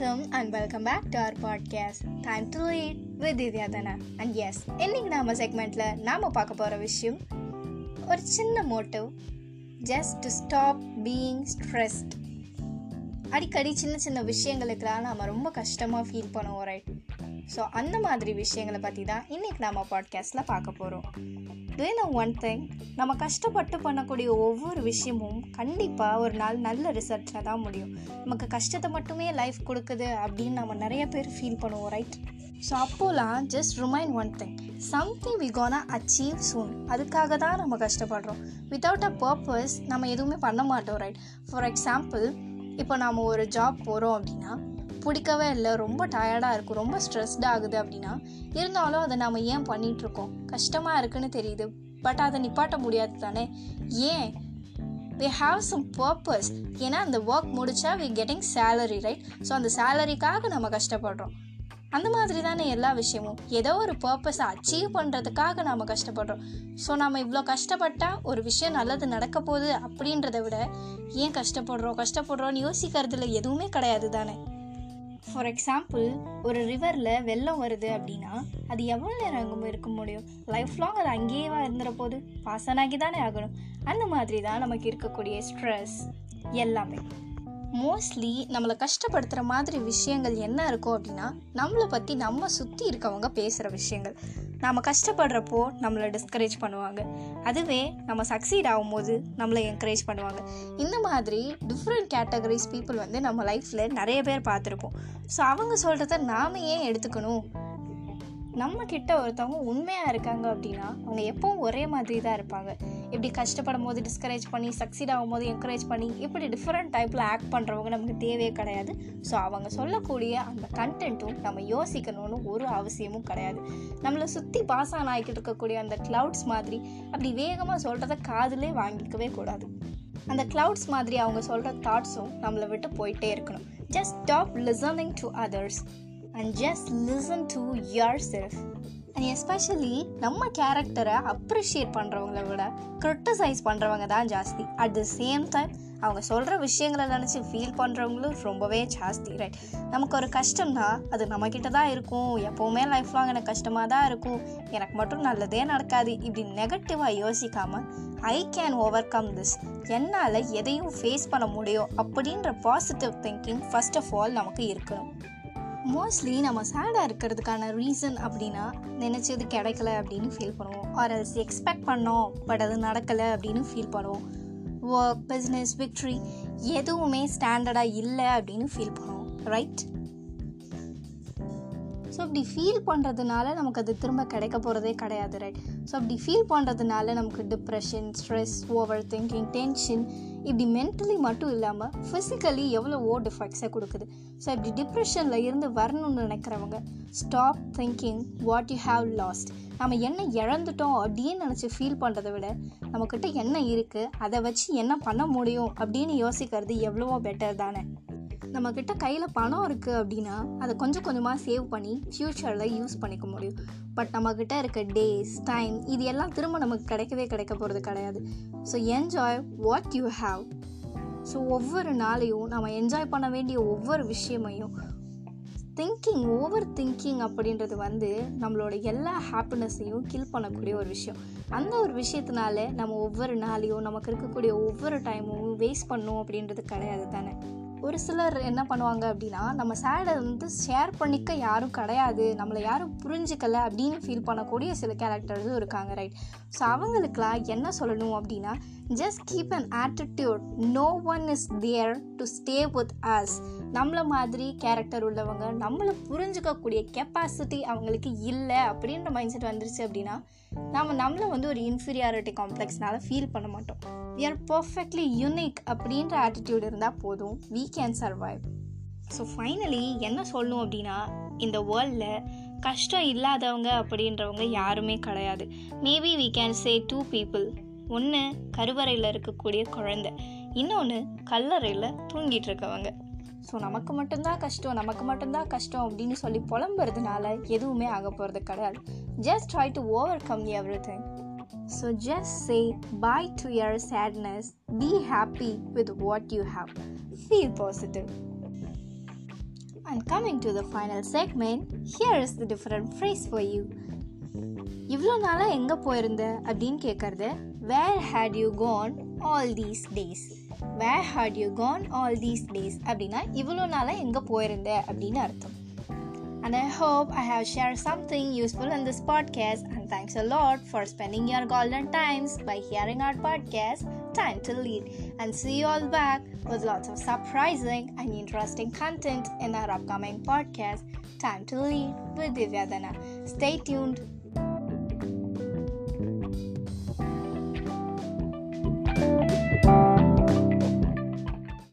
வணக்கம் and welcome back to our podcast time to lead with Divyadhana and yes இன்னைக்கு நாம செக்மெண்ட்டில் நாம் பார்க்க போகிற விஷயம் ஒரு சின்ன motive just to stop being stressed அடிக்கடி சின்ன சின்ன விஷயங்களுக்கெல்லாம் நாம் ரொம்ப கஷ்டமாக ஃபீல் பண்ணுவோம் ரைட் ஸோ அந்த மாதிரி விஷயங்களை பற்றி தான் இன்றைக்கி நம்ம பாட்காஸ்ட்டில் பார்க்க போகிறோம் டூ ஒன் திங் நம்ம கஷ்டப்பட்டு பண்ணக்கூடிய ஒவ்வொரு விஷயமும் கண்டிப்பாக ஒரு நாள் நல்ல ரிசல்ட்டில் தான் முடியும். நமக்கு கஷ்டத்தை மட்டுமே லைஃப் கொடுக்குது அப்படின்னு நம்ம நிறைய பேர் ஃபீல் பண்ணுவோம் ரைட் ஸோ அப்போலாம் just remind one thing something we gonna achieve soon அதுக்காக தான் நம்ம கஷ்டப்படுறோம். வித்தவுட் அ பர்பஸ் நம்ம எதுவுமே பண்ண மாட்டோம் ரைட் ஃபார் எக்ஸாம்பிள் இப்போ நாம் ஒரு ஜாப் போகிறோம் அப்படின்னா பிடிக்கவே இல்லை. ரொம்ப டயர்டாக இருக்கும் ரொம்ப ஸ்ட்ரெஸ்ட் ஆகுது அப்படின்னா இருந்தாலும் அதை நம்ம ஏன் பண்ணிகிட்ருக்கோம் கஷ்டமாக இருக்குன்னு தெரியுது. பட் அதை நிப்பாட்ட முடியாது தானே? ஏன்? வி ஹாவ் சம் பர்பஸ் ஏன்னா அந்த ஒர்க் முடித்தா we getting salary right so அந்த சேலரிக்காக நம்ம கஷ்டப்படுறோம். அந்த மாதிரி தானே எல்லா விஷயமும். ஏதோ ஒரு பர்பஸை அச்சீவ் பண்ணுறதுக்காக நாம் கஷ்டப்படுறோம். ஸோ நம்ம இவ்வளோ கஷ்டப்பட்டால் ஒரு விஷயம் நல்லது நடக்க போகுது அப்படின்றத விட ஏன் கஷ்டப்படுறோம்? கஷ்டப்படுறோன்னு யோசிக்கிறதுல எதுவுமே கிடையாது தானே? ஃபார் எக்ஸாம்பிள் ஒரு ரிவரில் வெள்ளம் வருது அப்படின்னா அது எவ்வளோ நேரம் அங்கே இருக்க முடியும்? லைஃப் லாங் அது அங்கேயேவா இருந்துற போது பாசனாகி தானே ஆகணும். அந்த மாதிரி தான் நமக்கு இருக்கக்கூடிய ஸ்ட்ரெஸ் எல்லாமே. மோஸ்ட்லி நம்மளை கஷ்டப்படுத்துகிற மாதிரி விஷயங்கள் என்ன இருக்கும் அப்படின்னா நம்மளை பற்றி நம்ம சுற்றி இருக்கவங்க பேசுகிற விஷயங்கள். நாம் கஷ்டப்படுறப்போ நம்மளை டிஸ்கரேஜ் பண்ணுவாங்க. அதுவே நம்ம சக்சீட் ஆகும்போது நம்மளை என்கரேஜ் பண்ணுவாங்க. இந்த மாதிரி டிஃப்ரெண்ட் கேட்டகரிஸ் பீப்புள் வந்து நம்ம லைஃப்பில் நிறைய பேர் பார்த்துருப்போம். ஸோ அவங்க சொல்கிறத நாம் ஏன் எடுத்துக்கணும்? நம்ம கிட்ட ஒருத்தவங்க உண்மையாக இருக்காங்க அப்படின்னா அவங்க எப்பவும் ஒரே மாதிரி தான் இருப்பாங்க. இப்படி கஷ்டப்படும் போது டிஸ்கரேஜ் பண்ணி சக்சீட் ஆகும்போது என்கரேஜ் பண்ணி இப்படி டிஃப்ரெண்ட் டைப்பில் ஆக்ட் பண்ணுறவங்க நமக்கு தேவையே கிடையாது. ஸோ அவங்க சொல்லக்கூடிய அந்த கண்டென்ட்டும் நம்ம யோசிக்கணும்னு ஒரு அவசியமும் கிடையாது. நம்மளை சுற்றி பாஸ் ஆன் ஆகிக்கிட்டு இருக்கக்கூடிய அந்த க்ளவுட்ஸ் மாதிரி அப்படி வேகமாக சொல்கிறத காதிலே வாங்கிக்கவே கூடாது. அந்த க்ளவுட்ஸ் மாதிரி அவங்க சொல்கிற தாட்ஸும் நம்மளை விட்டு போயிட்டே இருக்கணும். Just stop listening to others and just listen to yourself and especially நம்ம கேரக்டரை அப்ரிஷியேட் பண்ணுறவங்கள விட க்ரிட்டிசைஸ் பண்ணுறவங்க தான் ஜாஸ்தி. அட் த சேம் டைம் அவங்க சொல்கிற விஷயங்களை நினச்சி ஃபீல் பண்ணுறவங்களும் ரொம்பவே ஜாஸ்தி ரைட் நமக்கு ஒரு கஷ்டம்னா அது நம்மக்கிட்ட தான் இருக்கும். எப்போவுமே லைஃப் லாங் எனக்கு கஷ்டமாக தான் இருக்கும். எனக்கு மட்டும் நல்லதே நடக்காது. இப்படி நெகட்டிவாக யோசிக்காமல் I can overcome this என்னால் எதையும் ஃபேஸ் பண்ண முடியும் அப்படின்ற positive thinking first of all நமக்கு இருக்கணும். மோஸ்ட்லி நம்ம சேடாக இருக்கிறதுக்கான ரீசன் அப்படின்னா நினச்சது கிடைக்கல அப்படின்னு ஃபீல் பண்ணுவோம். ஆர் எல்ஸ் எக்ஸ்பெக்ட் பண்ணோம் பட் அது நடக்கலை அப்படின்னு ஃபீல் பண்ணுவோம். ஒர்க் பிஸ்னஸ் விக்ட்ரி எதுவுமே ஸ்டாண்டர்டாக இல்லை அப்படின்னு ஃபீல் பண்ணுவோம். ரைட் ஸோ அப்படி ஃபீல் பண்ணுறதுனால நமக்கு அது திரும்ப கிடைக்க போகிறதே கிடையாது ரைட் ஸோ அப்படி ஃபீல் பண்ணுறதுனால நமக்கு depression stress over thinking tension இப்படி மென்டலி மட்டும் இல்லாமல் ஃபிசிக்கலி எவ்வளோ ஓ டிஃபெக்ட்ஸை கொடுக்குது. ஸோ இப்படி டிப்ரெஷனில் இருந்து வரணும்னு நினைக்கிறவங்க stop thinking what you have lost நம்ம என்ன இழந்துட்டோம் அப்படின்னு நினச்சி ஃபீல் பண்ணுறதை விட நம்மக்கிட்ட என்ன இருக்குது அதை வச்சு என்ன பண்ண முடியும் அப்படின்னு யோசிக்கிறது எவ்வளவோ பெட்டர் தானே? நம்மக்கிட்ட கையில் பணம் இருக்குது அப்படின்னா அதை கொஞ்சம் கொஞ்சமாக சேவ் பண்ணி ஃப்யூச்சரில் யூஸ் பண்ணிக்க முடியும். பட் நம்மக்கிட்ட இருக்க டேஸ் டைம் இது எல்லாம் திரும்ப நமக்கு கிடைக்கவே கிடைக்க போகிறது கிடையாது. So enjoy what you have so ஒவ்வொரு நாளையும் நம்ம என்ஜாய் பண்ண வேண்டிய ஒவ்வொரு விஷயமையும் திங்கிங் ஓவர் திங்கிங் அப்படின்றது வந்து நம்மளோட எல்லா ஹாப்பினஸையும் கில் பண்ணக்கூடிய ஒரு விஷயம். அந்த ஒரு விஷயத்தினால நம்ம ஒவ்வொரு நாளையும் நமக்கு இருக்கக்கூடிய ஒவ்வொரு டைமும் வேஸ்ட் பண்ணும் அப்படின்றது கிடையாது தானே? ஒரு சிலர் என்ன பண்ணுவாங்க அப்படின்னா நம்ம சேடை வந்து ஷேர் பண்ணிக்க யாரும் கிடையாது நம்மளை யாரும் புரிஞ்சுக்கலை அப்படின்னு ஃபீல் பண்ணக்கூடிய சில கேரக்டர்ஸும் இருக்காங்க ரைட் ஸோ அவங்களுக்குலாம் என்ன சொல்லணும் அப்படின்னா just keep an attitude no one is there to stay with us நம்மளை மாதிரி கேரக்டர் உள்ளவங்க நம்மளை புரிஞ்சுக்கக்கூடிய கெப்பாசிட்டி அவங்களுக்கு இல்லை அப்படின்ற மைண்ட் செட் வந்துருச்சு அப்படின்னா நம்ம நம்மளை வந்து ஒரு இன்ஃபீரியாரிட்டி காம்ப்ளெக்ஸ்னால ஃபீல் பண்ண மாட்டோம். வி ஆர் பர்ஃபெக்ட்லி யூனிக் அப்படின்ற ஆட்டிடியூட் இருந்தால் போதும். We can survive so finally என்ன சொல்லணும் அப்படின்னா இந்த வேர்ல்டில் கஷ்டம் இல்லாதவங்க அப்படின்றவங்க யாருமே கிடையாது. Maybe we can say two people ஒன்று கருவறையில் இருக்கக்கூடிய குழந்தை. இன்னொன்று கல்லறையில் தூங்கிட்டு இருக்கவங்க. ஸோ நமக்கு மட்டும்தான் கஷ்டம் நமக்கு மட்டும்தான் கஷ்டம் அப்படின்னு சொல்லி புலம்புறதுனால எதுவுமே ஆக போகிறது கிடையாது. Just try to overcome everything So just say bye to your sadness be happy with what you have feel positive And coming to the final segment, here is the different phrase for you. இவ்வளோ நாளாக எங்கே போயிருந்த அப்படின்னு கேட்குறது where had you gone all these days where had you gone all these days அப்படின்னா இவ்வளோ நாளாக எங்கே போயிருந்த அப்படின்னு அர்த்தம் and I hope I have shared something useful in this podcast. And thanks a lot for spending your golden times by hearing our podcast, Time to Lead. And see you all back with lots of surprising and interesting content in our upcoming podcast, Time to Lead with Divyadana. Stay tuned.